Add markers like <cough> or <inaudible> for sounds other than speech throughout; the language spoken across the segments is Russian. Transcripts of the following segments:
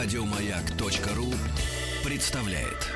Радиомаяк.ру представляет.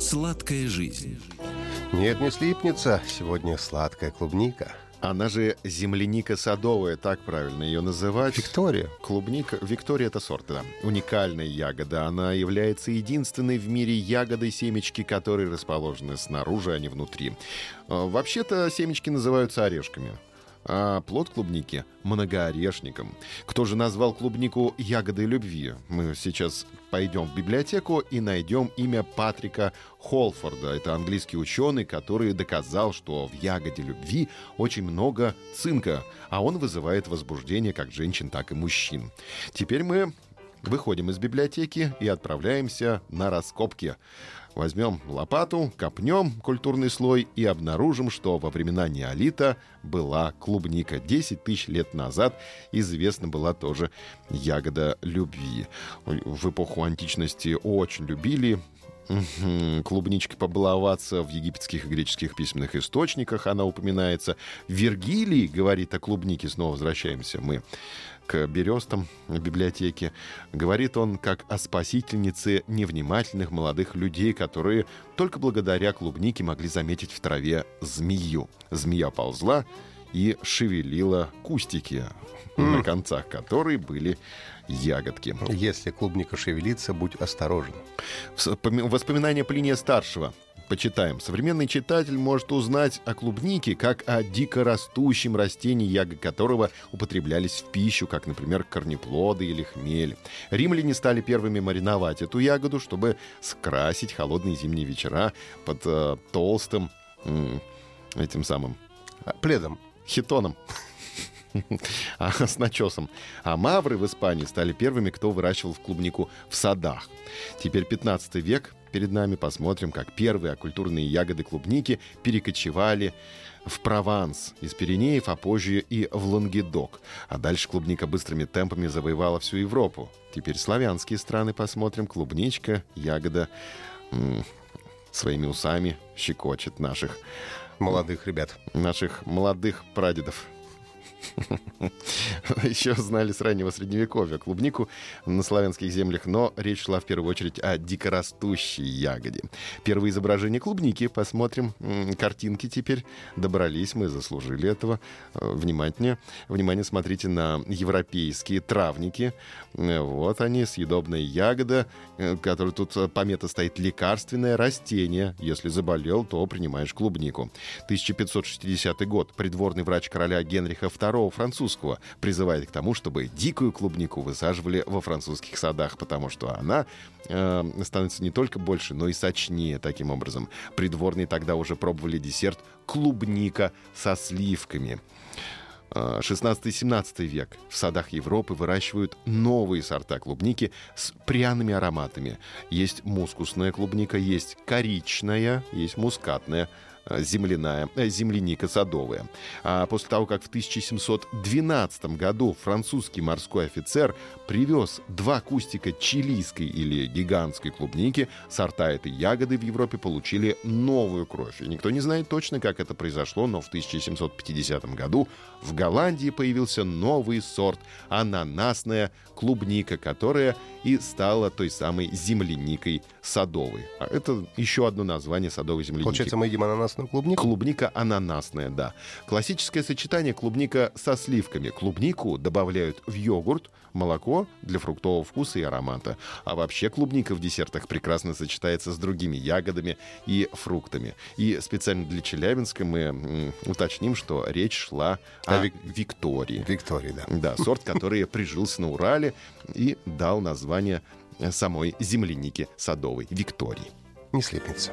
Сладкая жизнь. Нет, не слипнется. Сегодня сладкая клубника. Она же земляника садовая, так правильно ее называть. Виктория. Клубника. Виктория это сорт, да. Уникальная ягода. Она является единственной в мире ягодой семечки, которые расположены снаружи, а не внутри. А, Вообще-то семечки называются орешками. А плод клубники — многоорешником. Кто же назвал клубнику ягодой любви? Мы сейчас пойдем в библиотеку и найдем имя Патрика Холфорда. Это английский ученый, который доказал, что в ягоде любви очень много цинка, а он вызывает возбуждение как женщин, так и мужчин. Теперь мы выходим из библиотеки и отправляемся на раскопки. Возьмем лопату, копнем культурный слой и обнаружим, что во времена неолита была клубника. 10 тысяч лет назад известна была тоже ягода любви. В эпоху античности очень любили Мгм. Клубничкой побаловаться в египетских и греческих письменных источниках она упоминается. Вергилий говорит о клубнике, снова возвращаемся мы к берестам в библиотеке. Говорит он как о спасительнице невнимательных молодых людей, которые только благодаря клубнике могли заметить в траве змею. Змея ползла и шевелила кустики, на концах которой были ягодки. Если клубника шевелится, будь осторожен. Воспоминания Плиния Старшего. Почитаем. Современный читатель может узнать о клубнике как о дикорастущем растении, ягоды которого употреблялись в пищу, как, например, корнеплоды или хмель. Римляне стали первыми мариновать эту ягоду, чтобы скрасить холодные зимние вечера под э, толстым м, этим самым Пледом. Хитоном. <laughs> А, с начесом. А мавры в Испании стали первыми, кто выращивал в клубнику в садах. Теперь 15 век перед нами. Посмотрим, как первые оккультурные ягоды клубники перекочевали в Прованс из Пиренеев, а позже и в Лангедок. А дальше клубника быстрыми темпами завоевала всю Европу. Теперь славянские страны посмотрим. Клубничка, ягода м, своими усами щекочет наших Молодых ребят. наших молодых прадедов. Еще знали с раннего средневековья клубнику на славянских землях, но речь шла в первую очередь о дикорастущей ягоде. Первые изображения клубники, посмотрим, картинки теперь. Добрались мы, заслужили этого. Э, Внимательнее. Внимание, смотрите на европейские травники. Э, Вот они, съедобная ягода, э, которая тут помета стоит лекарственное растение. Если заболел, то принимаешь клубнику. 1560 год. Придворный врач короля Генриха II французского призывает к тому, чтобы дикую клубнику высаживали во французских садах, потому что она э, становится не только больше, но и сочнее таким образом. Придворные тогда уже пробовали десерт клубника со сливками. Э, 16-17 век в садах Европы выращивают новые сорта клубники с пряными ароматами. Есть мускусная клубника, есть коричная, есть мускатная, э, земляная, э, земляника садовая. А после того, как в 1712 году французский морской офицер привез два кустика чилийской или гигантской клубники, сорта этой ягоды в Европе получили новую кровь. И никто не знает точно, как это произошло, но в 1750 году в Голландии появился новый сорт ананасная клубника, которая и стала той самой земляникой садовой. А это еще одно название садовой земляники. Получается, мы едим ананасную клубнику? Клубника ананасная, да. Классическое сочетание клубника со сливками. Клубнику добавляют в йогурт, молоко для фруктового вкуса и аромата. А вообще клубника в десертах прекрасно сочетается с другими ягодами и фруктами. И специально для Челябинска мы уточним, что речь шла о О Вик- Виктории. Виктория, да. Да, сорт, который прижился на Урале и дал название самой земляники садовой Виктории. Не слипнется.